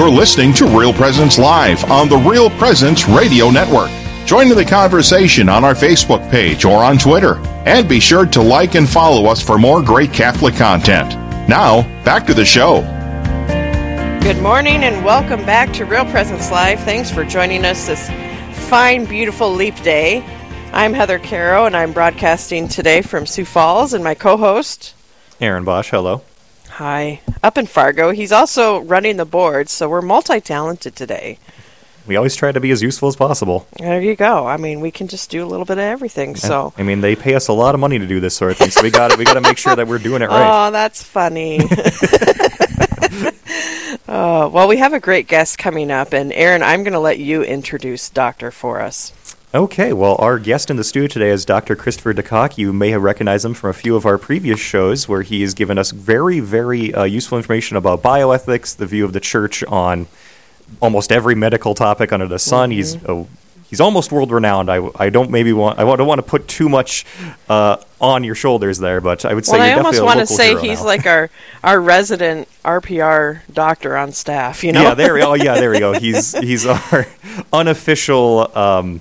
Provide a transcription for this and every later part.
You're listening to Real Presence Live on the Real Presence Radio Network. Join in the conversation on our Facebook page or on Twitter. And be sure to like and follow us for more great Catholic content. Now, back to the show. Good morning and welcome back to Real Presence Live. Thanks for joining us this fine, beautiful leap day. I'm Heather Carroll and I'm broadcasting today from Sioux Falls and my co-host Aaron Bosch, hello. Hi. Up in Fargo. He's also running the board, so we're multi-talented today. We always try to be as useful as possible. There you go. I mean, we can just do a little bit of everything. So I mean, they pay us a lot of money to do this sort of thing, so we got to we got to make sure that we're doing it right. Oh, that's funny. uh, well, we have a great guest coming up, and Aaron, I'm going to let you introduce Doctor for us. Okay, well, our guest in the studio today is Dr. Christopher DeCock. You may have recognized him from a few of our previous shows where he has given us very, very uh, useful information about bioethics, the view of the church on almost every medical topic under the sun. He's uh, he's almost world renowned. I, I don't maybe want I don't want to put too much uh, on your shoulders there, but I would say Well, I almost want to say he's now. like our our resident RPR doctor on staff. You know. Yeah, there. we- Oh, yeah, there we go. He's he's our unofficial um,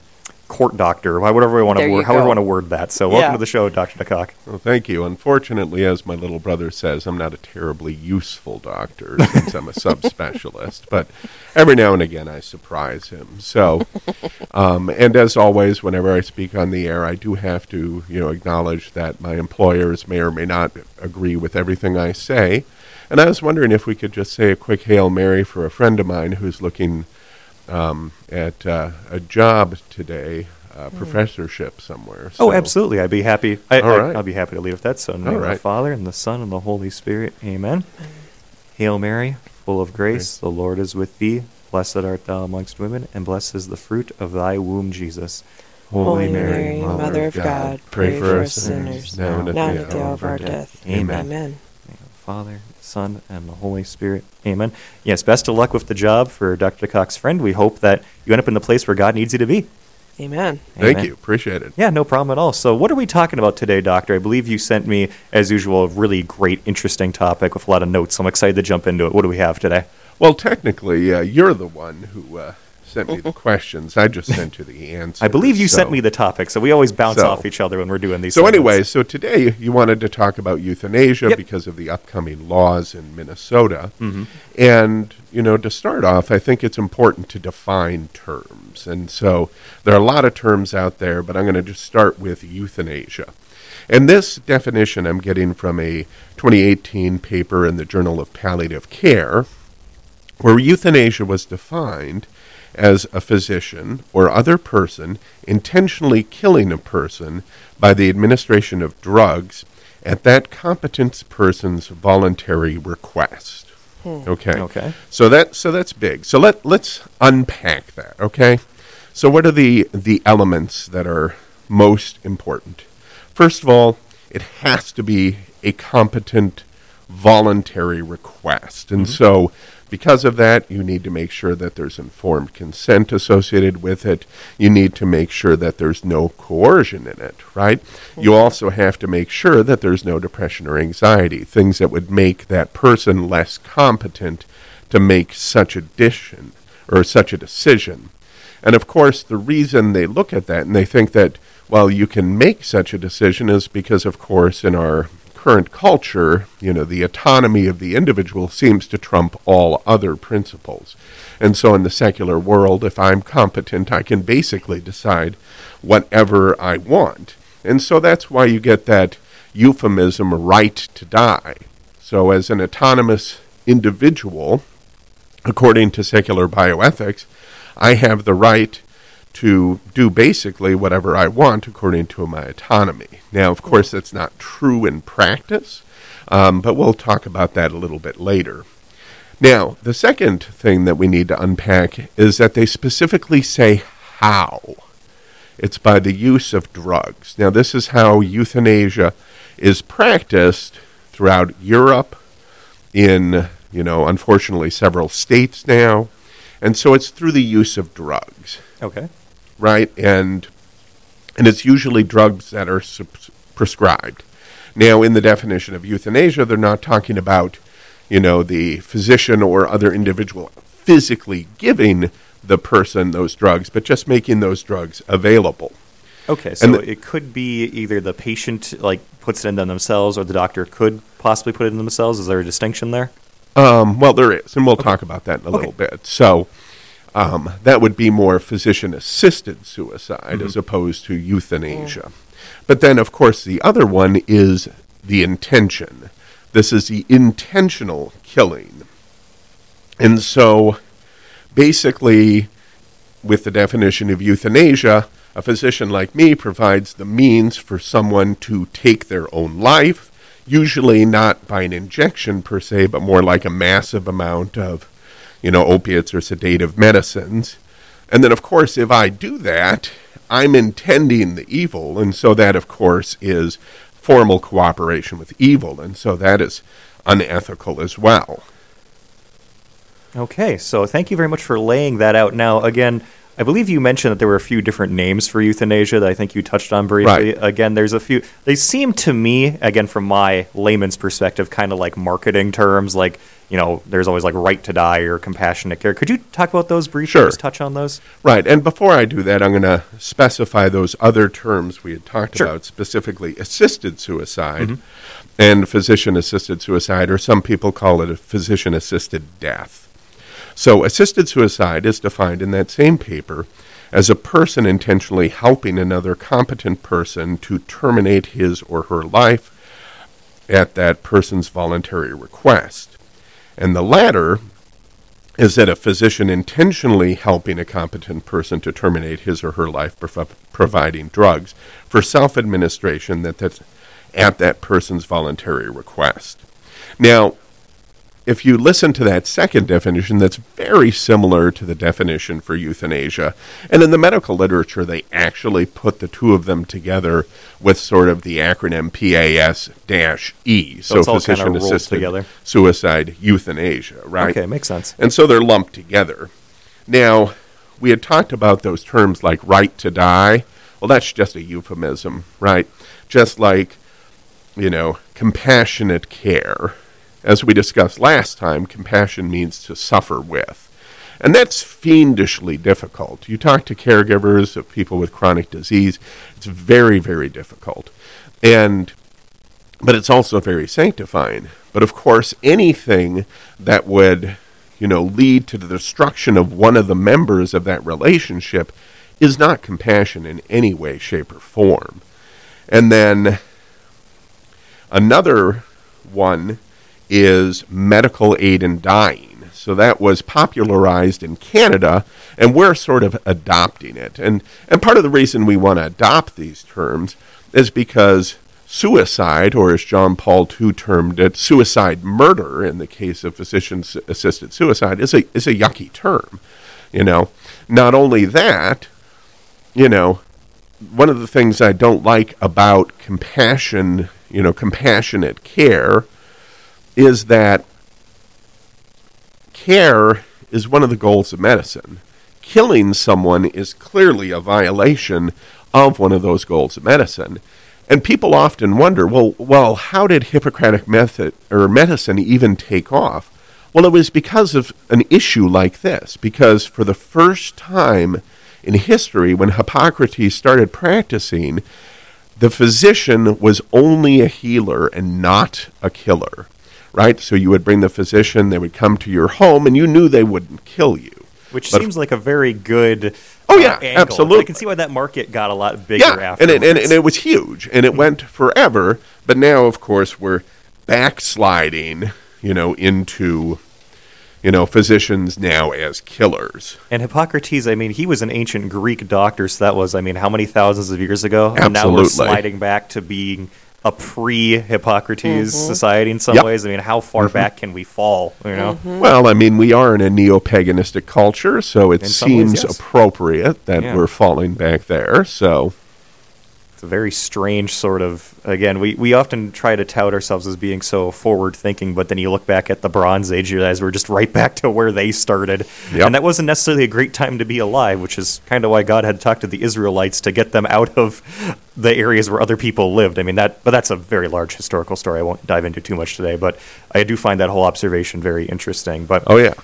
court doctor, why- whatever we want to word, however we want to word that. So, welcome Yeah. to the show, Doctor DeCock. Well, thank you. Unfortunately, as my little brother says, I'm not a terribly useful doctor since I'm a subspecialist. But every now and again, I surprise him. So, um, and as always, whenever I speak on the air, I do have to, you know, acknowledge that my employers may or may not agree with everything I say. And I was wondering if we could just say a quick hail mary for a friend of mine who's looking um, at uh, a job today, uh, professorship somewhere. Oh, absolutely. I'd be happy. I, All I, right. I'll be happy to leave with that. So, in the All name of the. Father and the Son and the Holy Spirit. Amen. Hail Mary, full of grace, the Lord is with thee. Blessed art thou amongst women, and blessed is the fruit of thy womb, Jesus. Holy Mary, Mother of God, pray for us sinners now and at now the and at the hour of our death. Amen. Amen. name of the Father, Son, and the Holy Spirit. Amen. Yes, best of luck with the job for Dr. DeCock's friend. We hope that you end up in the place where God needs you to be. Amen. Thank Amen. you. Appreciate it. Yeah, no problem at all. So, what are we talking about today, Doctor? I believe you sent me, as usual, a really great, interesting topic with a lot of notes. I'm excited to jump into it. What do we have today? Well, technically, uh, you're the one who uh, sent me the questions. I just sent you the answers. I believe you sent me the topic, so we always bounce So- off each other when we're doing these. So, segments. anyway, so today you wanted to talk about euthanasia Yep. because of the upcoming laws in Minnesota. Mm-hmm. And, you know, to start off, I think it's important to define terms. And so there are a lot of terms out there, but I'm going to just start with euthanasia. And this definition I'm getting from a 2018 paper in the Journal of Palliative Care, where euthanasia was defined as a physician or other person intentionally killing a person by the administration of drugs at that competent person's voluntary request. Hmm. Okay. Okay. So that so that's big. So let let's unpack that, okay? So what are the the elements that are most important? First of all, it has to be a competent voluntary request. And mm-hmm. so because of that, you need to make sure that there's informed consent associated with it. You need to make sure that there's no coercion in it, right? You mm-hmm. also have to make sure that there's no depression or anxiety, things that would make that person less competent to make such a decision or such a decision. And of course, the reason they look at that and they think that, well, you can make such a decision is because, of course, in our current culture, you know, the autonomy of the individual seems to trump all other principles. And so in the secular world, if I'm competent, I can basically decide whatever I want. And so that's why you get that euphemism, right to die. So as an autonomous individual, according to secular bioethics, I have the right to do basically whatever I want according to my autonomy. Now, of course, that's not true in practice, um, but we'll talk about that a little bit later. Now, the second thing that we need to unpack is that they specifically say how. It's by the use of drugs. Now, this is how euthanasia is practiced throughout Europe, in, you know, unfortunately several states now. And so it's through the use of drugs, Okay. Right? And and it's usually drugs that are prescribed. Now, in the definition of euthanasia, they're not talking about, you know, the physician or other individual physically giving the person those drugs, but just making those drugs available. Okay, so the- it could be either the patient like puts it in them themselves, or the doctor could possibly put it in themselves. Is there a distinction there? Um, well, there is, and we'll talk about that in a little bit. So um, that would be more physician assisted suicide as opposed to euthanasia. But then, of course, the other one is the intention. This is the intentional killing. And so basically, with the definition of euthanasia, a physician like me provides the means for someone to take their own life, usually not by an injection per se, but more like a massive amount of, you know, opiates or sedative medicines. And then, of course, if I do that, I'm intending the evil, and so that, of course, is formal cooperation with evil, and so that is unethical as well. Okay, so thank you very much for laying that out. Now, again, I believe you mentioned that there were a few different names for euthanasia that I think you touched on briefly. Right. Again, there's a few. They seem to me, again, from my layman's perspective, kind of like marketing terms. Like, you know, there's always like right to die or compassionate care. Could you talk about those briefly? Sure. Just touch on those. Right, and before I do that, I'm going to specify those other terms we had talked Sure. about, specifically assisted suicide mm-hmm. and physician assisted suicide, or some people call it a physician assisted death. So, assisted suicide is defined in that same paper as a person intentionally helping another competent person to terminate his or her life at that person's voluntary request. And the latter is that a physician intentionally helping a competent person to terminate his or her life by providing drugs for self administration that that's at that person's voluntary request. Now, if you listen to that second definition, that's very similar to the definition for euthanasia. And in the medical literature, they actually put the two of them together with sort of the acronym PAS E. So it's all kinda together. suicide euthanasia, right? Okay, makes sense. And so they're lumped together. Now, we had talked about those terms like right to die. Well, that's just a euphemism, right? Just like, you know, compassionate care. As we discussed last time, compassion means to suffer with. And that's fiendishly difficult. You talk to caregivers of people with chronic disease, it's very, very difficult. And but it's also very sanctifying. But of course, anything that would, you know, lead to the destruction of one of the members of that relationship is not compassion in any way, shape, or form. And then another one is medical aid in dying. So that was popularized in Canada, and we're sort of adopting it. And, and part of the reason we want to adopt these terms is because suicide, or as John Paul II termed it, suicide murder in the case of physician assisted suicide, is a, is a yucky term. You know, not only that, you know, one of the things I don't like about compassion, you know, compassionate care is that care is one of the goals of medicine. Killing someone is clearly a violation of one of those goals of medicine. And people often wonder, well, well, how did Hippocratic method or medicine even take off? Well, it was because of an issue like this. Because for the first time in history, when Hippocrates started practicing, the physician was only a healer and not a killer right? So you would bring the physician, they would come to your home, and you knew they wouldn't kill you. Which But- seems like a very good. Oh, uh, yeah, angle. absolutely. I can see why that market got a lot bigger Yeah, after. and it, and, and it was huge, and it went forever. But now, of course, we're backsliding, you know, into, you know, physicians now as killers. And Hippocrates, I mean, he was an ancient Greek doctor, so that was, I mean, how many thousands of years ago? And now we're sliding back to being a pre-Hippocrates mm-hmm. society in some Yep. ways. I mean, how far mm-hmm. back can we fall? You know, mm-hmm. Well, I mean, we are in a neo-paganistic culture, so it In some ways, seems yes. appropriate that Yeah. we're falling back there. So, it's a very strange sort of. Again, we, we often try to tout ourselves as being so forward-thinking, but then you look back at the Bronze Age, you realize we're just right back to where they started, Yep. and that wasn't necessarily a great time to be alive, which is kind of why God had to talk to the Israelites to get them out of the areas where other people lived. I mean that, but that's a very large historical story. I won't dive into too much today, but I do find that whole observation very interesting. But oh yeah,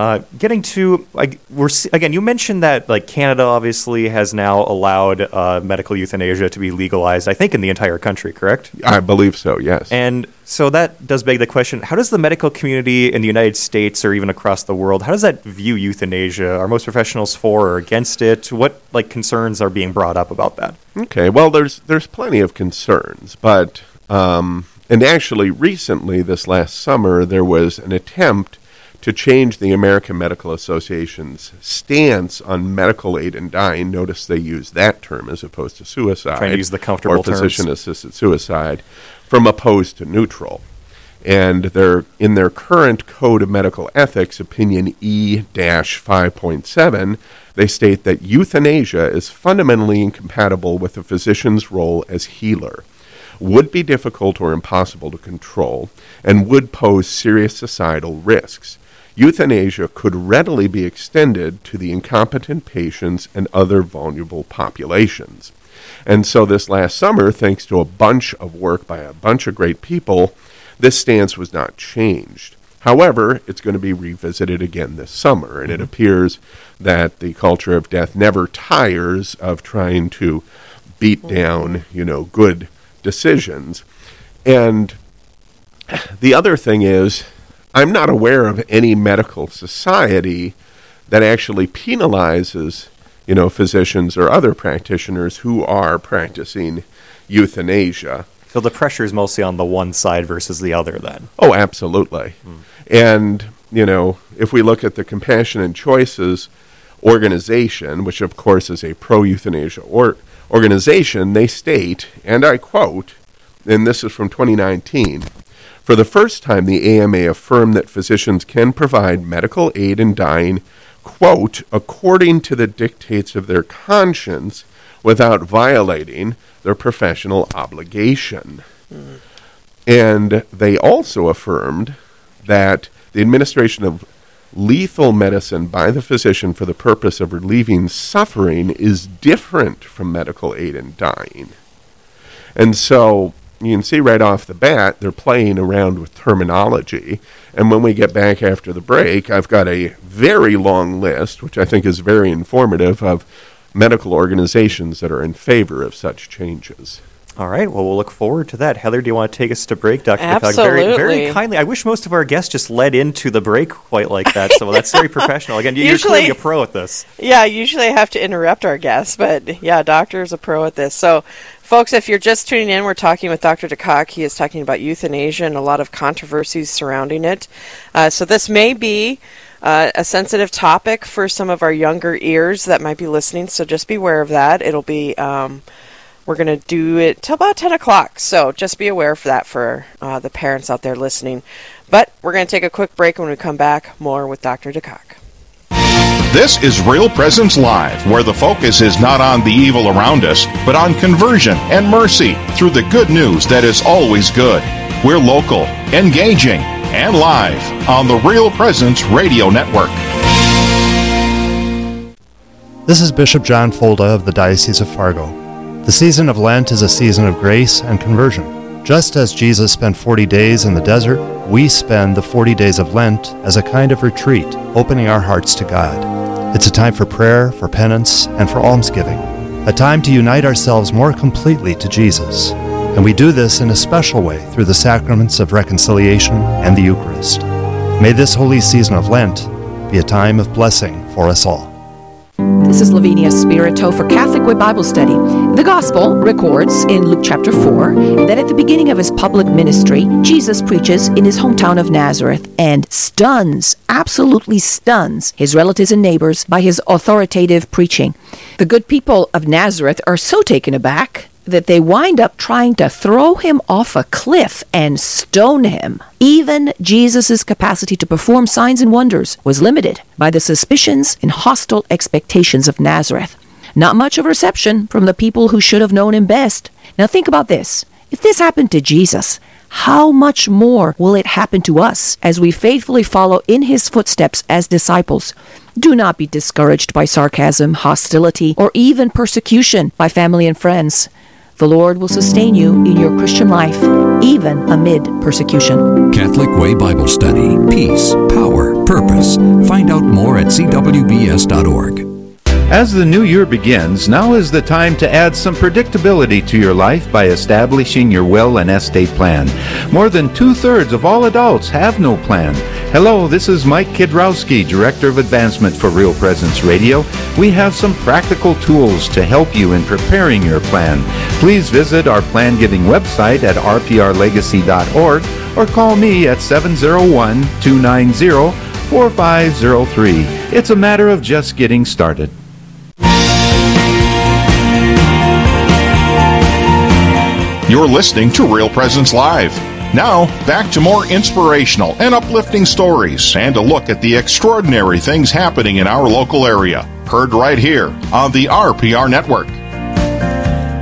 Uh, getting to like we're again, you mentioned that like Canada obviously has now allowed uh, medical euthanasia to be legalized. I think in the entire country, correct? I believe so. Yes. And so that does beg the question: How does the medical community in the United States or even across the world how does that view euthanasia? Are most professionals for or against it? What like concerns are being brought up about that? Okay, well, there's there's plenty of concerns, but um, and actually, recently, this last summer, there was an attempt to change the American Medical Association's stance on medical aid in dying. Notice they use that term as opposed to suicide, Trying to use the comfortable or terms. physician-assisted suicide, from opposed to neutral. And they're in their current Code of Medical Ethics, opinion E 5.7, they state that euthanasia is fundamentally incompatible with a physician's role as healer, would be difficult or impossible to control, and would pose serious societal risks. Euthanasia could readily be extended to the incompetent patients and other vulnerable populations. And so, this last summer, thanks to a bunch of work by a bunch of great people, this stance was not changed. However, it's going to be revisited again this summer, and it mm-hmm. appears that the culture of death never tires of trying to beat mm-hmm. down, you know, good decisions. And the other thing is, I'm not aware of any medical society that actually penalizes, you know, physicians or other practitioners who are practicing euthanasia. So the pressure is mostly on the one side versus the other. Then Oh, absolutely. Hmm. And, you know, if we look at the Compassion and Choices organization, which of course is a pro euthanasia or- organization, they state, and I quote, and this is from 2019 For the first time, the AMA affirmed that physicians can provide medical aid in dying, quote, according to the dictates of their conscience without violating their professional obligation. And they also affirmed that the administration of lethal medicine by the physician for the purpose of relieving suffering is different from medical aid in dying. And so you can see right off the bat they're playing around with terminology. And when we get back after the break, I've got a very long list, which I think is very informative, of medical organizations that are in favor of such changes. All right. Well, we'll look forward to that. Heather, do you want to take us to break, Dr. McCog? Very, very kindly. I wish most of our guests just led into the break quite like that. So that's very professional. Again, you- you're Usually- clearly a pro at this. Yeah, usually I have to interrupt our guests, but yeah, doctor's a pro at this. So, folks, if you're just tuning in, we're talking with Dr. DeCock. He is talking about euthanasia and a lot of controversies surrounding it. Uh, so, this may be uh, a sensitive topic for some of our younger ears that might be listening. So, just be aware of that. It'll be. Um, we're going to do it till about 10 o'clock. So just be aware of that for uh, the parents out there listening. But we're going to take a quick break. When we come back, more with Dr. DeCock. This is Real Presence Live, where the focus is not on the evil around us, but on conversion and mercy through the good news that is always good. We're local, engaging, and live on the Real Presence Radio Network. This is Bishop John Folda of the Diocese of Fargo. The season of Lent is a season of grace and conversion. Just as Jesus spent 40 days in the desert, we spend the 40 days of Lent as a kind of retreat, opening our hearts to God. It's a time for prayer, for penance, and for almsgiving, a time to unite ourselves more completely to Jesus. And we do this in a special way through the sacraments of reconciliation and the Eucharist. May this holy season of Lent be a time of blessing for us all. This is Lavinia Spirito for Catholic Way Bible Study. The Gospel records in Luke chapter 4 that at the beginning of his public ministry, Jesus preaches in his hometown of Nazareth and stuns, absolutely stuns, his relatives and neighbors by his authoritative preaching. The good people of Nazareth are so taken aback that they wind up trying to throw him off a cliff and stone him. Even Jesus' capacity to perform signs and wonders was limited by the suspicions and hostile expectations of Nazareth. Not much of reception from the people who should have known him best. Now think about this. If this happened to Jesus, how much more will it happen to us as we faithfully follow in his footsteps as disciples? Do not be discouraged by sarcasm, hostility, or even persecution by family and friends. The Lord will sustain you in your Christian life, even amid persecution. Catholic Way Bible Study. Peace, power, purpose. Find out more at cwbs.org. As the new year begins, now is the time to add some predictability to your life by establishing your will and estate plan. More than two thirds of all adults have no plan. Hello, this is Mike Kidrowski, Director of Advancement for Real Presence Radio. We have some practical tools to help you in preparing your plan. Please visit our plan giving website at rprlegacy.org or call me at 701 290 4503. It's a matter of just getting started. You're listening to Real Presence Live. Now, back to more inspirational and uplifting stories and a look at the extraordinary things happening in our local area. Heard right here on the RPR Network.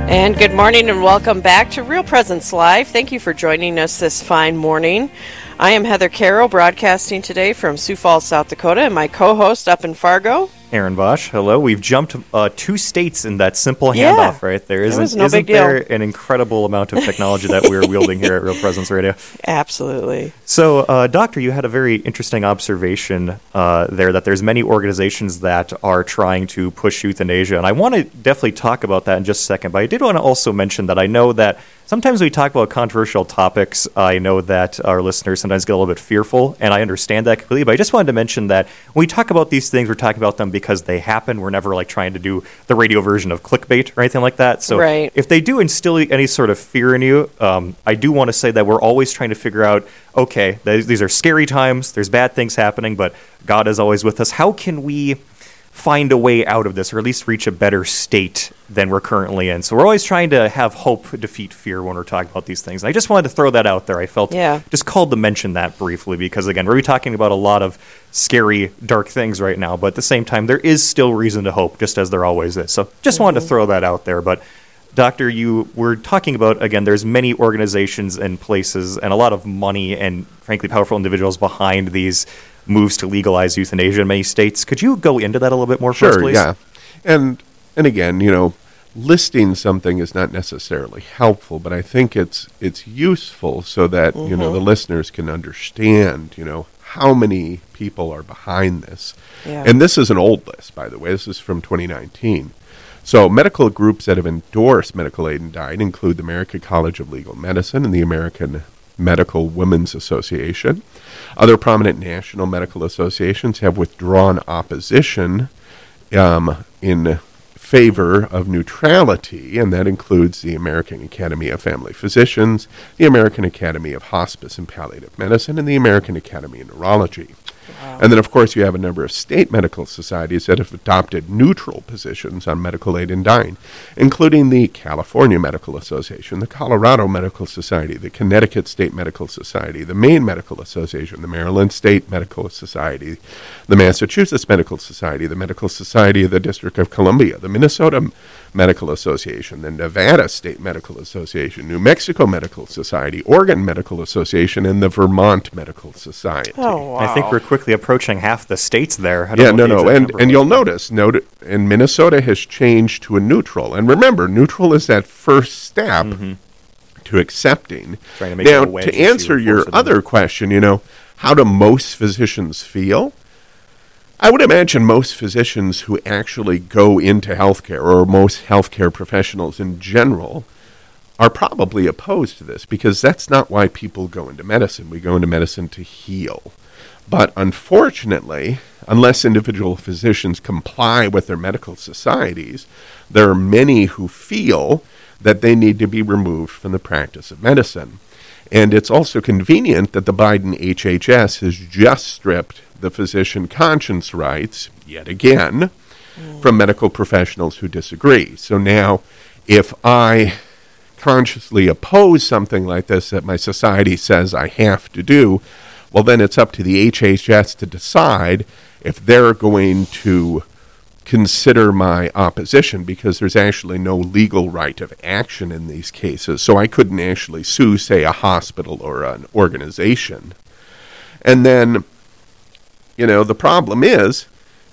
And good morning and welcome back to Real Presence Live. Thank you for joining us this fine morning. I am Heather Carroll, broadcasting today from Sioux Falls, South Dakota, and my co host up in Fargo, Aaron Bosch, hello. We've jumped uh, two states in that simple Yeah. handoff right there. Isn't, no isn't deal. there an incredible amount of technology that we're wielding here at Real Presence Radio? Absolutely. So, uh, Doctor, you had a very interesting observation uh, there that there's many organizations that are trying to push euthanasia, and I want to definitely talk about that in just a second. But I did want to also mention that I know that sometimes we talk about controversial topics. I know that our listeners sometimes get a little bit fearful, and I understand that completely. But I just wanted to mention that when we talk about these things, we're talking about them because they happen. We're never like trying to do the radio version of clickbait or anything like that. So, Right. if they do instill any sort of fear in you, um, I do want to say that we're always trying to figure out okay, th- these are scary times, there's bad things happening, but God is always with us. How can we find a way out of this, or at least reach a better state than we're currently in? So we're always trying to have hope defeat fear when we're talking about these things. And I just wanted to throw that out there. I felt Yeah. just called to mention that briefly because, again, we're talking about a lot of scary, dark things right now, but at the same time, there is still reason to hope, just as there always is. So just wanted to mm-hmm. throw that out there. But Doctor, you were talking about again. There's many organizations and places, and a lot of money, and frankly, powerful individuals behind these moves to legalize euthanasia in many states. Could you go into that a little bit more, for us, Sure, please? yeah. And and again, you know, listing something is not necessarily helpful, but I think it's it's useful so that, you know, the mm-hmm. listeners can understand, you know, how many people are behind this. Yeah. And this is an old list, by the way. This is from 2019. So, medical groups that have endorsed medical aid and died include the American College of Legal Medicine and the American Medical Women's Association. Other prominent national medical associations have withdrawn opposition um, in favor of neutrality, and that includes the American Academy of Family Physicians, the American Academy of Hospice and Palliative Medicine, and the American Academy of Neurology. And then, of course, you have a number of state medical societies that have adopted neutral positions on medical aid and dying, including the California Medical Association, the Colorado Medical Society, the Connecticut State Medical Society, the Maine Medical Association, the Maryland State Medical Society, the Massachusetts Medical Society, the Medical Society of the District of Columbia, the Minnesota Medical Association, the Nevada State Medical Association, New Mexico Medical Society, Oregon Medical Association, and the Vermont Medical Society. Oh, wow. I think we're quickly approaching half the states there. I don't Yeah, no, no, and and you'll notice, note, and Minnesota has changed to a neutral. And remember, neutral is that first step to accepting. Mm-hmm. Trying to make now, it a wedge to answer your force it in. other question, you know, how do most physicians feel? I would imagine most physicians who actually go into healthcare, or most healthcare professionals in general, are probably opposed to this because that's not why people go into medicine. We go into medicine to heal. But unfortunately, unless individual physicians comply with their medical societies, there are many who feel that they need to be removed from the practice of medicine. And it's also convenient that the Biden HHS has just stripped the physician conscience rights, yet again, mm. from medical professionals who disagree. So now, if I consciously oppose something like this that my society says I have to do, well, then it's up to the HHS to decide if they're going to consider my opposition because there's actually no legal right of action in these cases. So I couldn't actually sue, say, a hospital or an organization. And then, you know, the problem is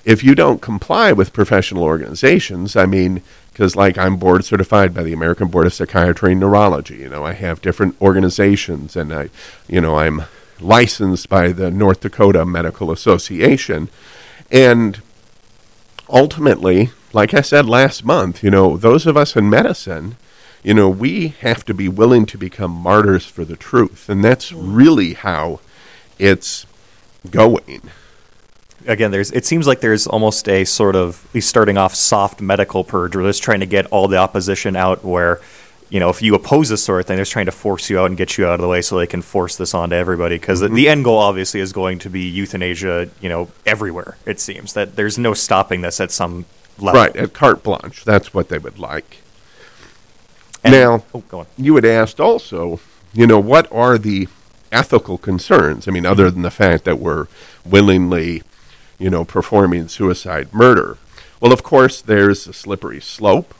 if you don't comply with professional organizations, I mean, because like I'm board certified by the American Board of Psychiatry and Neurology. You know, I have different organizations, and I, you know, I'm licensed by the North Dakota Medical Association, and ultimately, like I said last month, you know, those of us in medicine, you know, we have to be willing to become martyrs for the truth, and that's mm. really how it's going. Again, there's it seems like there's almost a sort of at least starting off soft medical purge, where they're just trying to get all the opposition out. Where you know, if you oppose this sort of thing, they're trying to force you out and get you out of the way so they can force this on to everybody. Because mm-hmm. the end goal, obviously, is going to be euthanasia. You know, everywhere. It seems that there's no stopping this at some level. Right at carte blanche. That's what they would like. And, now, oh, you had asked also, you know, what are the ethical concerns? I mean, other than the fact that we're willingly you know, performing suicide murder. Well, of course, there's a slippery slope.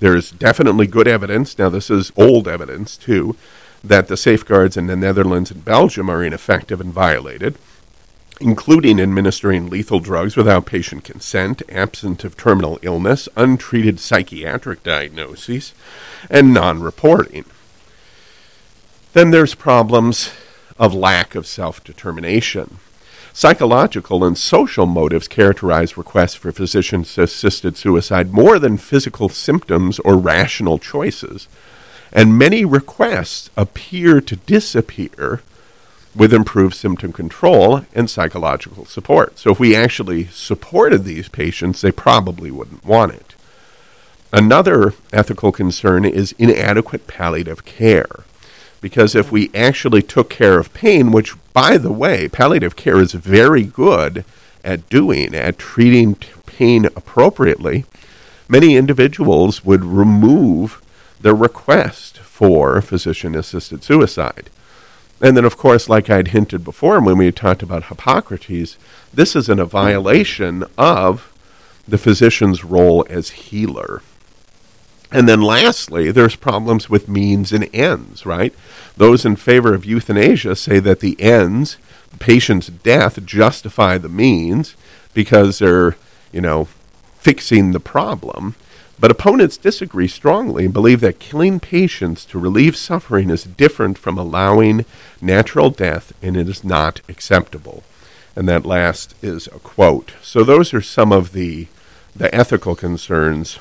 There's definitely good evidence. Now, this is old evidence, too, that the safeguards in the Netherlands and Belgium are ineffective and violated, including administering lethal drugs without patient consent, absent of terminal illness, untreated psychiatric diagnoses, and non reporting. Then there's problems of lack of self determination. Psychological and social motives characterize requests for physician assisted suicide more than physical symptoms or rational choices. And many requests appear to disappear with improved symptom control and psychological support. So, if we actually supported these patients, they probably wouldn't want it. Another ethical concern is inadequate palliative care. Because if we actually took care of pain, which, by the way, palliative care is very good at doing, at treating pain appropriately, many individuals would remove their request for physician assisted suicide. And then, of course, like I'd hinted before when we talked about Hippocrates, this isn't a violation of the physician's role as healer. And then lastly, there's problems with means and ends, right? Those in favor of euthanasia say that the ends, the patient's death, justify the means because they're, you know, fixing the problem. But opponents disagree strongly and believe that killing patients to relieve suffering is different from allowing natural death and it is not acceptable. And that last is a quote. So those are some of the the ethical concerns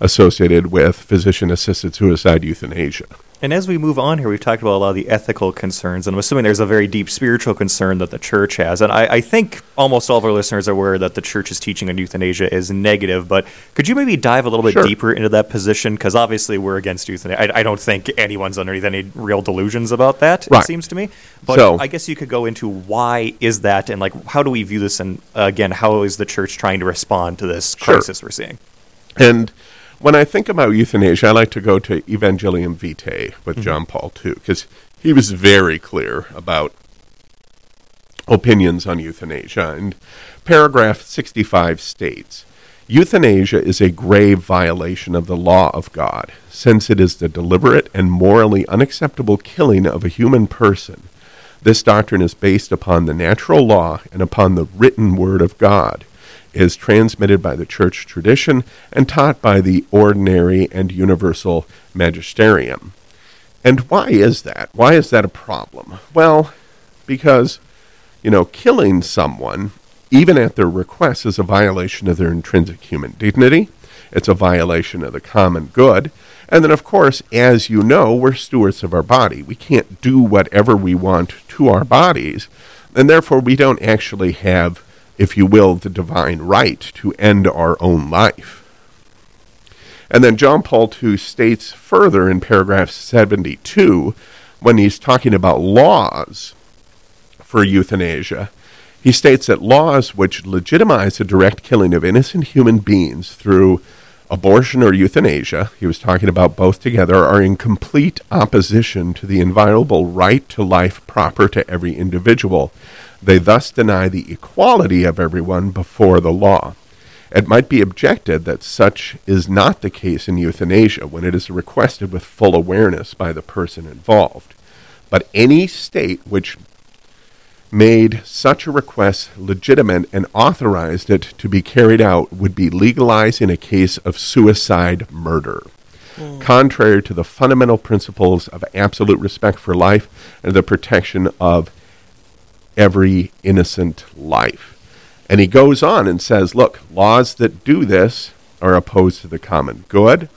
associated with physician assisted suicide euthanasia. And as we move on here, we've talked about a lot of the ethical concerns, and I'm assuming there's a very deep spiritual concern that the church has. And I, I, think almost all of our listeners are aware that the church's teaching on euthanasia is negative, but could you maybe dive a little bit sure. deeper into that position? Because obviously we're against euthanasia. I, I, don't think anyone's underneath any real delusions about that, right. it seems to me. But so, I guess you could go into why is that, and like how do we view this, and uh, again, how is the church trying to respond to this crisis sure. we're seeing? And when I think about euthanasia, I like to go to Evangelium Vitae with mm-hmm. John Paul II because he was very clear about opinions on euthanasia. And paragraph 65 states Euthanasia is a grave violation of the law of God, since it is the deliberate and morally unacceptable killing of a human person. This doctrine is based upon the natural law and upon the written word of God is transmitted by the church tradition and taught by the ordinary and universal magisterium. And why is that? Why is that a problem? Well, because, you know, killing someone, even at their request, is a violation of their intrinsic human dignity. It's a violation of the common good. And then, of course, as you know, we're stewards of our body. We can't do whatever we want to our bodies. And therefore, we don't actually have if you will, the divine right to end our own life. And then John Paul II states further in paragraph 72, when he's talking about laws for euthanasia, he states that laws which legitimize the direct killing of innocent human beings through abortion or euthanasia, he was talking about both together, are in complete opposition to the inviolable right to life proper to every individual. They thus deny the equality of everyone before the law. It might be objected that such is not the case in euthanasia when it is requested with full awareness by the person involved. But any state which made such a request legitimate and authorized it to be carried out would be legalizing a case of suicide murder. Hmm. Contrary to the fundamental principles of absolute respect for life and the protection of every innocent life. And he goes on and says, look, laws that do this are opposed to the common good.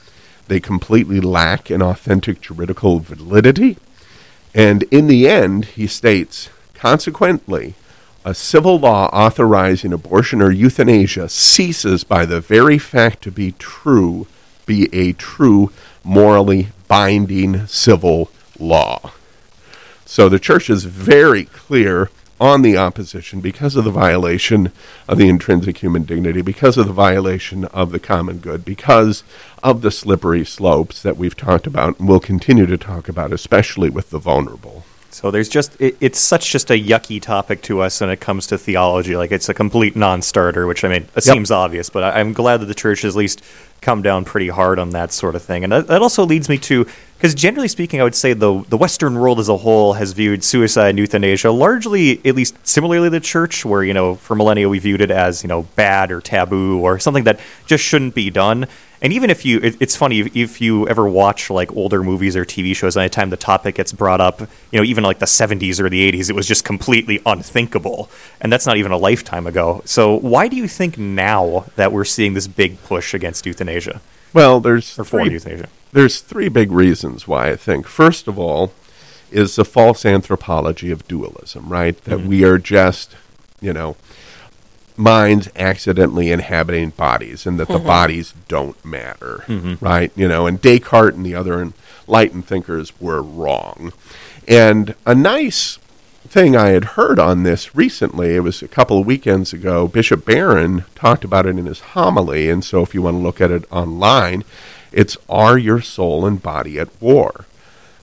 They completely lack an authentic juridical validity. And in the end, he states, consequently, a civil law authorizing abortion or euthanasia ceases by the very fact to be true, be a true, morally binding civil law. So the church is very clear on the opposition because of the violation of the intrinsic human dignity, because of the violation of the common good, because of the slippery slopes that we've talked about and will continue to talk about, especially with the vulnerable. So there's just it, it's such just a yucky topic to us when it comes to theology. Like it's a complete non-starter, which I mean it Yep. seems obvious, but I, I'm glad that the church has at least come down pretty hard on that sort of thing. And that, that also leads me to because generally speaking, I would say the the Western world as a whole has viewed suicide and euthanasia largely, at least similarly, to the church, where you know for millennia we viewed it as you know bad or taboo or something that just shouldn't be done. And even if you, it, it's funny if, if you ever watch like older movies or TV shows, anytime the topic gets brought up, you know, even like the 70s or the 80s, it was just completely unthinkable. And that's not even a lifetime ago. So why do you think now that we're seeing this big push against euthanasia Well, there's or for three, euthanasia? there's three big reasons why I think. First of all, is the false anthropology of dualism, right? That mm-hmm. we are just, you know, minds accidentally inhabiting bodies and that the mm-hmm. bodies don't matter, mm-hmm. right? You know, and Descartes and the other enlightened thinkers were wrong. And a nice thing I had heard on this recently, it was a couple of weekends ago, Bishop Barron talked about it in his homily. And so if you want to look at it online, it's Are Your Soul and Body at War?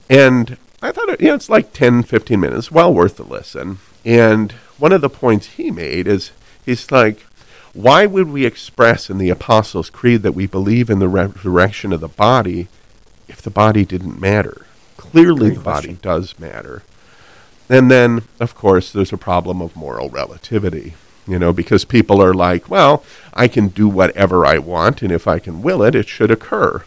And I thought, it, you know, it's like 10, 15 minutes, well worth the listen. And one of the points he made is he's like, why would we express in the Apostles' Creed that we believe in the resurrection of the body if the body didn't matter? Clearly, the body does matter. And then, of course, there's a problem of moral relativity, you know, because people are like, well, I can do whatever I want, and if I can will it, it should occur.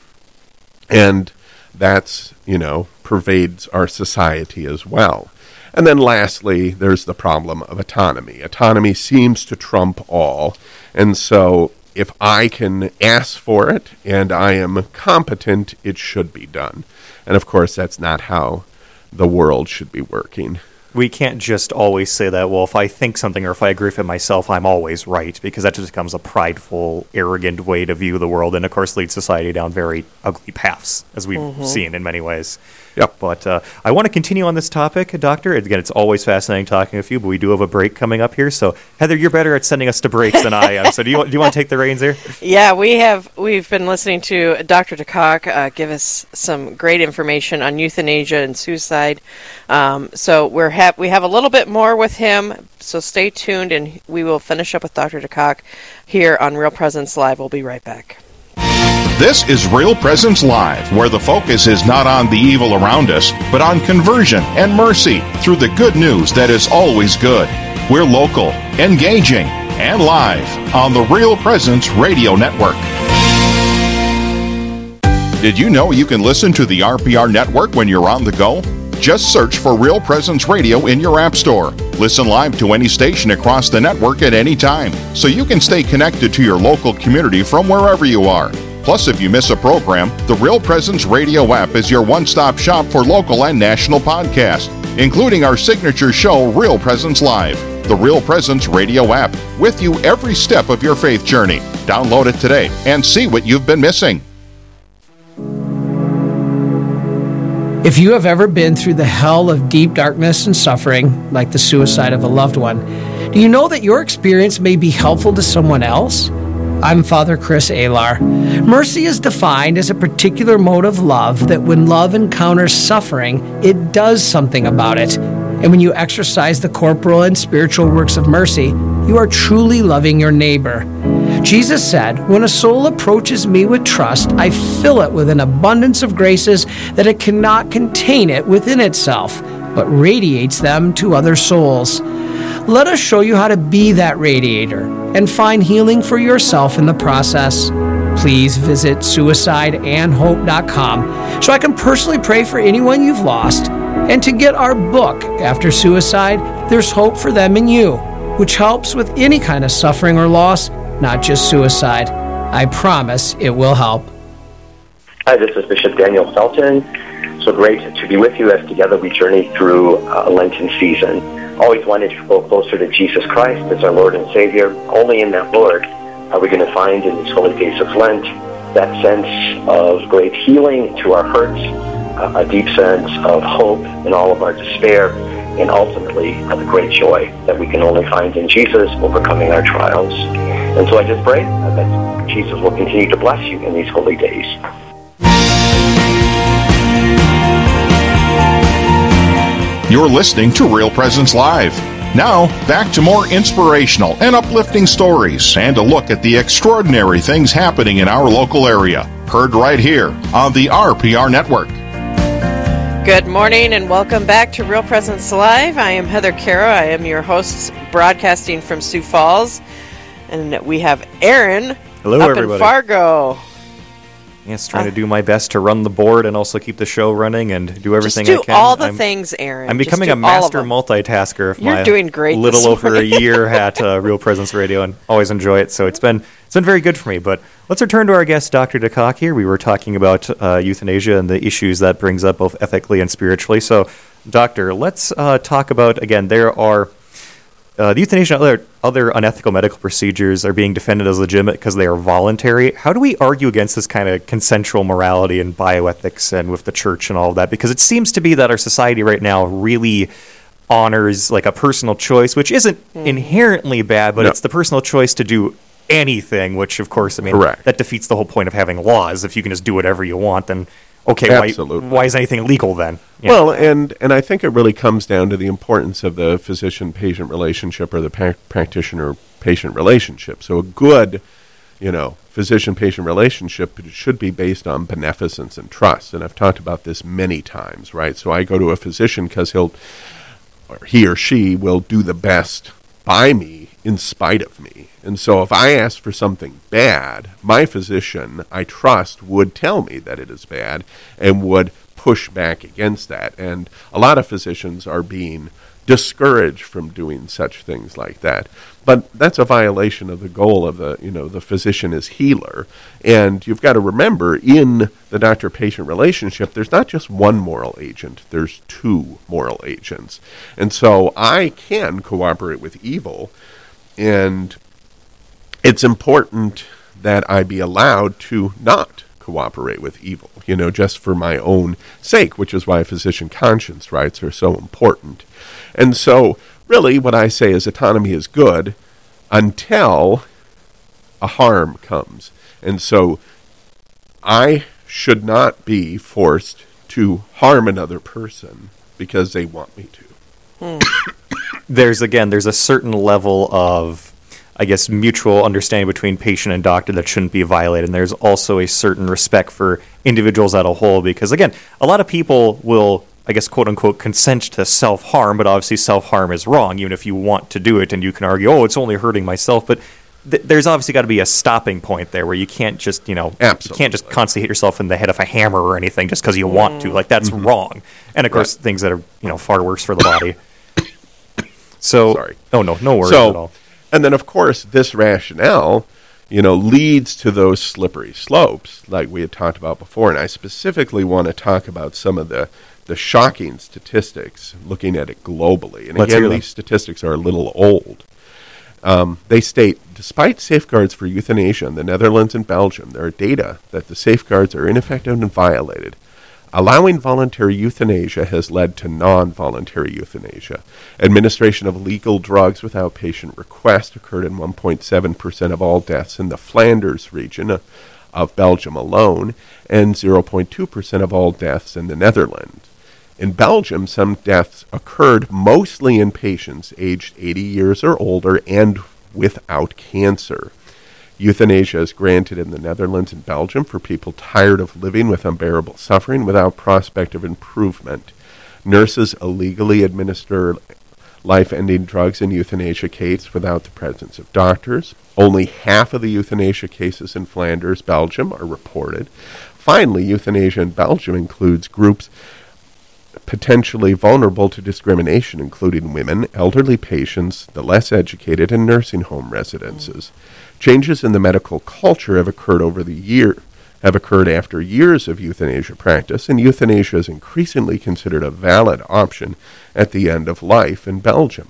And that's, you know, pervades our society as well. And then lastly, there's the problem of autonomy. Autonomy seems to trump all. And so if I can ask for it and I am competent, it should be done. And of course, that's not how the world should be working. we can't just always say that, well, if I think something or if I agree with it myself, I'm always right, because that just becomes a prideful, arrogant way to view the world and, of course, leads society down very ugly paths, as we've mm-hmm. seen in many ways. Yep. But uh, I want to continue on this topic, Doctor. Again, it's always fascinating talking with you, but we do have a break coming up here. So, Heather, you're better at sending us to breaks than I am. So, do you, do you want to take the reins here? Yeah, we have. We've been listening to Dr. DeCock uh, give us some great information on euthanasia and suicide. Um, so we're ha- we have a little bit more with him. So stay tuned, and we will finish up with Dr. DeCock here on Real Presence Live. We'll be right back. This is Real Presence Live, where the focus is not on the evil around us, but on conversion and mercy through the good news that is always good. We're local, engaging, and live on the Real Presence Radio Network. Did you know you can listen to the RPR network when you're on the go? Just search for Real Presence Radio in your App Store. Listen live to any station across the network at any time, so you can stay connected to your local community from wherever you are. Plus, if you miss a program, the Real Presence Radio app is your one stop shop for local and national podcasts, including our signature show, Real Presence Live. The Real Presence Radio app, with you every step of your faith journey. Download it today and see what you've been missing. If you have ever been through the hell of deep darkness and suffering, like the suicide of a loved one, do you know that your experience may be helpful to someone else? I'm Father Chris Alar. Mercy is defined as a particular mode of love that when love encounters suffering, it does something about it. And when you exercise the corporal and spiritual works of mercy, you are truly loving your neighbor. Jesus said, When a soul approaches me with trust, I fill it with an abundance of graces that it cannot contain it within itself, but radiates them to other souls. Let us show you how to be that radiator and find healing for yourself in the process. Please visit suicideandhope.com so I can personally pray for anyone you've lost and to get our book, After Suicide, There's Hope for Them and You, which helps with any kind of suffering or loss, not just suicide. I promise it will help. Hi, this is Bishop Daniel Felton. So great to be with you as together we journey through a Lenten season. Always wanted to go closer to Jesus Christ as our Lord and Savior. Only in that Lord are we going to find in these holy days of Lent that sense of great healing to our hurts, a deep sense of hope in all of our despair, and ultimately uh, the great joy that we can only find in Jesus overcoming our trials. And so I just pray that Jesus will continue to bless you in these holy days. You're listening to Real Presence Live. Now, back to more inspirational and uplifting stories and a look at the extraordinary things happening in our local area. Heard right here on the RPR Network. Good morning and welcome back to Real Presence Live. I am Heather Carroll. I am your host broadcasting from Sioux Falls. And we have Aaron Hello, up everybody. in Fargo. Yes, trying to do my best to run the board and also keep the show running and do everything do I can. all the I'm, things, Aaron. I'm becoming a master multitasker. Of You're my doing great Little over a year at uh, Real Presence Radio, and always enjoy it. So it's been it's been very good for me. But let's return to our guest, Dr. DeCock. Here, we were talking about uh, euthanasia and the issues that brings up both ethically and spiritually. So, Doctor, let's uh, talk about again. There are uh, the euthanasia and other, other unethical medical procedures are being defended as legitimate because they are voluntary. How do we argue against this kind of consensual morality and bioethics and with the church and all of that? Because it seems to be that our society right now really honors like a personal choice, which isn't inherently bad, but No. it's the personal choice to do anything, which of course, I mean, Correct. that defeats the whole point of having laws. If you can just do whatever you want, then okay, why, Absolutely. why is anything illegal then? Yeah. Well, and and I think it really comes down to the importance of the physician-patient relationship or the pa- practitioner-patient relationship. So a good, you know, physician-patient relationship should be based on beneficence and trust. And I've talked about this many times, right? So I go to a physician because he'll, or he or she will do the best by me in spite of me. And so if I ask for something bad, my physician, I trust, would tell me that it is bad and would push back against that. And a lot of physicians are being discouraged from doing such things like that. But that's a violation of the goal of the, you know, the physician is healer. And you've got to remember in the doctor patient relationship, there's not just one moral agent, there's two moral agents. And so I can cooperate with evil, and it's important that I be allowed to not cooperate with evil, you know, just for my own sake, which is why physician conscience rights are so important. And so, really, what I say is autonomy is good until a harm comes. And so, I should not be forced to harm another person because they want me to. Hmm. There's again there's a certain level of I guess mutual understanding between patient and doctor that shouldn't be violated. And there's also a certain respect for individuals as a whole because again, a lot of people will I guess quote unquote consent to self harm, but obviously self harm is wrong even if you want to do it. And you can argue, oh, it's only hurting myself, but th- there's obviously got to be a stopping point there where you can't just you know you can't just Absolutely. constantly hit yourself in the head with a hammer or anything just because you want to. Like that's mm-hmm. wrong. And of course things that are you know far worse for the body so Sorry. oh no no worries so, at all And then, of course, this rationale, you know, leads to those slippery slopes, like we had talked about before. And I specifically want to talk about some of the the shocking statistics, looking at it globally. And Let's again, these statistics are a little old. Um, they state, despite safeguards for euthanasia in the Netherlands and Belgium, there are data that the safeguards are ineffective and violated. Allowing voluntary euthanasia has led to non voluntary euthanasia. Administration of legal drugs without patient request occurred in 1.7% of all deaths in the Flanders region of- Belgium alone, and 0.2% of all deaths in the Netherlands. In Belgium, some deaths occurred mostly in patients aged 80 years or older and without cancer. Euthanasia is granted in the Netherlands and Belgium for people tired of living with unbearable suffering without prospect of improvement. Nurses illegally administer life ending drugs in euthanasia cases without the presence of doctors. Only half of the euthanasia cases in Flanders, Belgium, are reported. Finally, euthanasia in Belgium includes groups potentially vulnerable to discrimination, including women, elderly patients, the less educated, and nursing home residences. Changes in the medical culture have occurred over the year have occurred after years of euthanasia practice, and euthanasia is increasingly considered a valid option at the end of life in Belgium.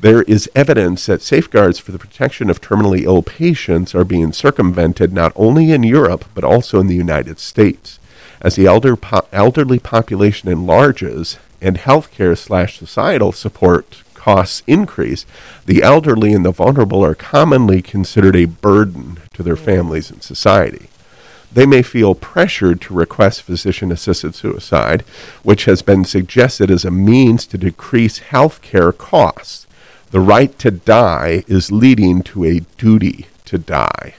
There is evidence that safeguards for the protection of terminally ill patients are being circumvented not only in Europe but also in the United States. As the elder po- elderly population enlarges and healthcare slash societal support costs increase, the elderly and the vulnerable are commonly considered a burden to their families and society. They may feel pressured to request physician assisted suicide, which has been suggested as a means to decrease health care costs. The right to die is leading to a duty to die.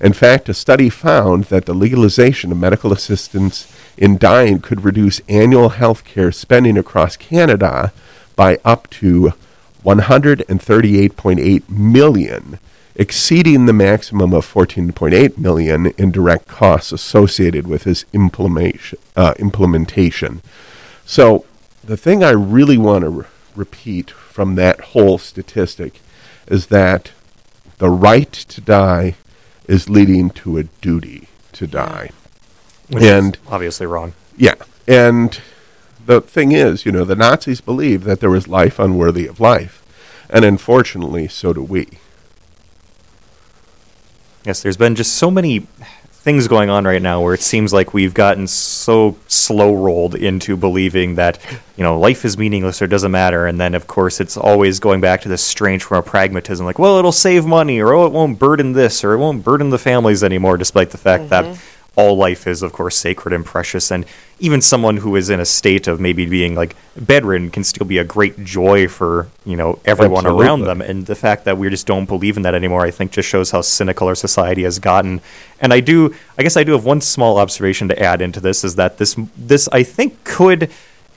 In fact, a study found that the legalization of medical assistance in dying could reduce annual health care spending across Canada by up to 138.8 million exceeding the maximum of 14.8 million in direct costs associated with his implementation. Uh, implementation. So, the thing I really want to re- repeat from that whole statistic is that the right to die is leading to a duty to die. Which and is obviously wrong. Yeah. And the thing is, you know, the Nazis believed that there was life unworthy of life. And unfortunately, so do we. Yes, there's been just so many things going on right now where it seems like we've gotten so slow rolled into believing that you know life is meaningless or doesn't matter and then of course it's always going back to this strange form of pragmatism like well it'll save money or oh it won't burden this or it won't burden the families anymore despite the fact that mm-hmm. All life is, of course, sacred and precious. And even someone who is in a state of maybe being like bedridden can still be a great joy for you know everyone around them. And the fact that we just don't believe in that anymore, I think, just shows how cynical our society has gotten. And I do, I guess, I do have one small observation to add into this is that this, this I think could.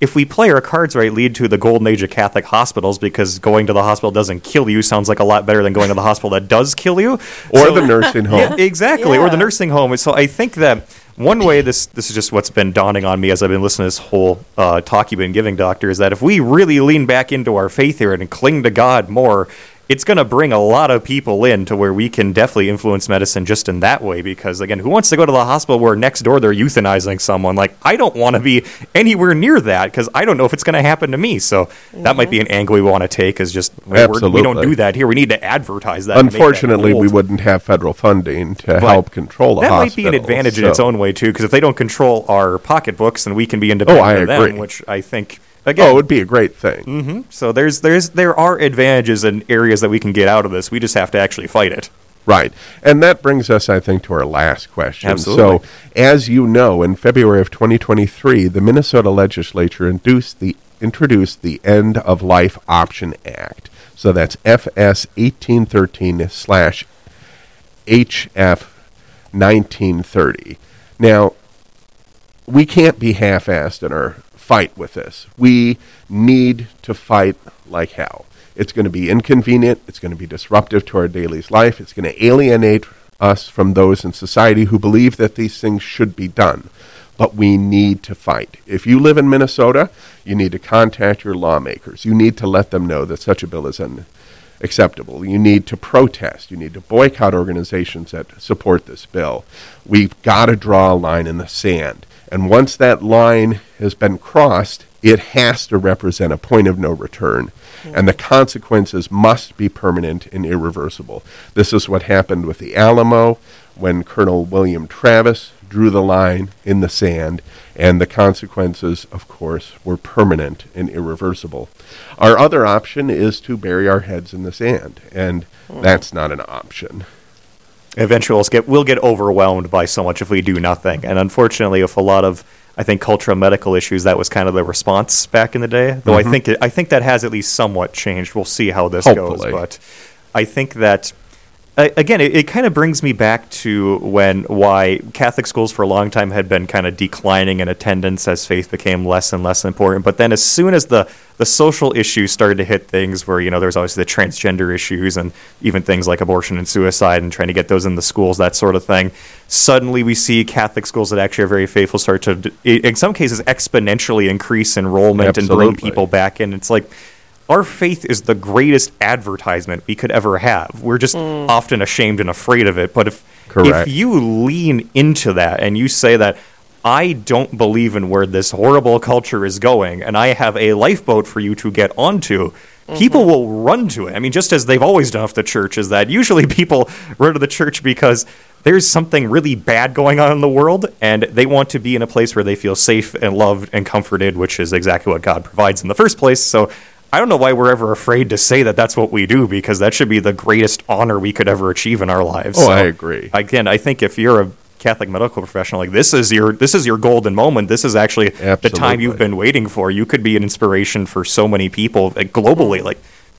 If we play our cards right, lead to the golden age of Catholic hospitals because going to the hospital doesn't kill you sounds like a lot better than going to the hospital that does kill you. Or the nursing home. Yeah, exactly, or the nursing home. So I think that one way this this is just what's been dawning on me as I've been listening to this whole uh, talk you've been giving, Doctor, is that if we really lean back into our faith here and cling to God more, it's going to bring a lot of people in to where we can definitely influence medicine just in that way. Because again, who wants to go to the hospital where next door they're euthanizing someone? Like I don't want to be anywhere near that because I don't know if it's going to happen to me. So that might be an angle we want to take. Is just we're- we don't do that here. We need to advertise that. make that Unfortunately, we wouldn't have federal funding to But help control the that might be an advantage in its own way too, because if they don't control our pocketbooks, then we can be independent Oh, I of them, which I think again. Oh, it would be a great thing. hmm So there's there's there are advantages and areas that we can get out of this. We just have to actually fight it. Right. And that brings us, I think, to our last question. Absolutely. So, as you know, in February of 2023, the Minnesota legislature induced the, introduced the End of Life Option Act. So that's FS 1813 slash HF 1930. Now, we can't be half assed in our fight with this. We need to fight like hell. It's going to be inconvenient. It's going to be disruptive to our daily life. It's going to alienate us from those in society who believe that these things should be done. But we need to fight. If you live in Minnesota, you need to contact your lawmakers. You need to let them know that such a bill is unacceptable. You need to protest. You need to boycott organizations that support this bill. We've got to draw a line in the sand. And once that line has been crossed, it has to represent a point of no return. And the consequences must be permanent and irreversible. This is what happened with the Alamo when Colonel William Travis drew the line in the sand, and the consequences, of course, were permanent and irreversible. Our other option is to bury our heads in the sand, and hmm. that's not an option. Eventually, we'll get we'll get overwhelmed by so much if we do nothing. And unfortunately, with a lot of I think cultural medical issues, that was kind of the response back in the day. Though I Mhm. think it, I think that has at least somewhat changed. We'll see how this Hopefully. goes, but I think that again, it, it kind of brings me back to when why Catholic schools for a long time had been kind of declining in attendance as faith became less and less important. But then, as soon as the the social issues started to hit things, where you know there's always the transgender issues and even things like abortion and suicide, and trying to get those in the schools, that sort of thing. Suddenly, we see Catholic schools that actually are very faithful start to, in some cases, exponentially increase enrollment Absolutely. and bring people back in. It's like our faith is the greatest advertisement we could ever have. We're just mm. often ashamed and afraid of it. But if Correct. if you lean into that and you say that I don't believe in where this horrible culture is going, and I have a lifeboat for you to get onto. Mm-hmm. People will run to it. I mean, just as they've always done with the church, is that usually people run to the church because there's something really bad going on in the world, and they want to be in a place where they feel safe and loved and comforted, which is exactly what God provides in the first place. So I don't know why we're ever afraid to say that that's what we do because that should be the greatest honor we could ever achieve in our lives. Oh, I agree. Again, I think if you're a Catholic medical professional, like this is your this is your golden moment. This is actually the time you've been waiting for. You could be an inspiration for so many people like, globally. Like,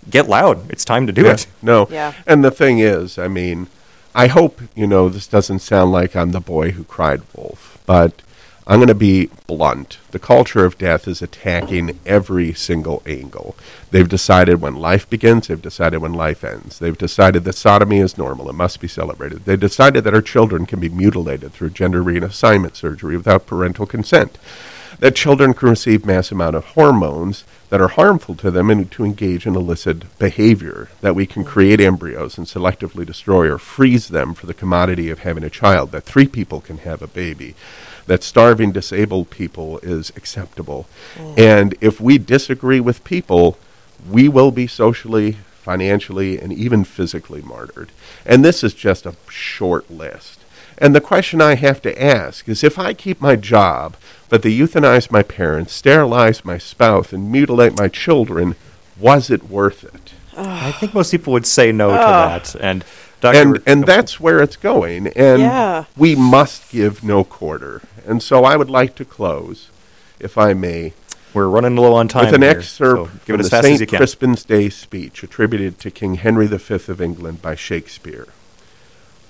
get loud! It's time to do Yeah. it. No. Yeah. And the thing is, I mean, I hope, you know, this doesn't sound like I'm the boy who cried wolf, but I'm going to be blunt. The culture of death is attacking every single angle. They've decided when life begins, they've decided when life ends. They've decided that sodomy is normal, it must be celebrated. They decided that our children can be mutilated through gender reassignment surgery without parental consent that children can receive mass amount of hormones that are harmful to them and to engage in illicit behavior that we can create embryos and selectively destroy or freeze them for the commodity of having a child that three people can have a baby that starving disabled people is acceptable mm. and if we disagree with people we will be socially financially and even physically martyred and this is just a short list and the question I have to ask is if I keep my job, but they euthanize my parents, sterilize my spouse, and mutilate my children, was it worth it? I think most people would say no to that. And Dr. And and that's where it's going. And Yeah. we must give no quarter. And so I would like to close, if I may, we're running low on time with an here, excerpt so from the fast as you St. Crispin's Day speech attributed to King Henry V of England by Shakespeare.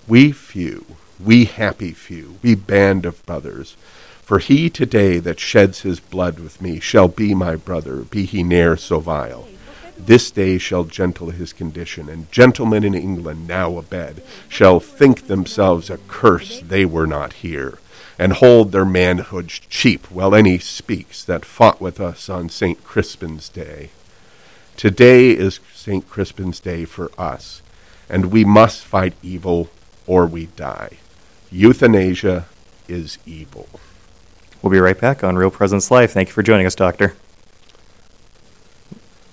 We few, we happy few, we band of brothers, for he today that sheds his blood with me shall be my brother, be he ne'er so vile. This day shall gentle his condition, and gentlemen in England now abed shall think themselves a curse they were not here, and hold their manhood cheap while any speaks that fought with us on St. Crispin's Day. Today is St. Crispin's Day for us, and we must fight evil or we die. Euthanasia is evil. We'll be right back on Real Presence Live. Thank you for joining us, Doctor.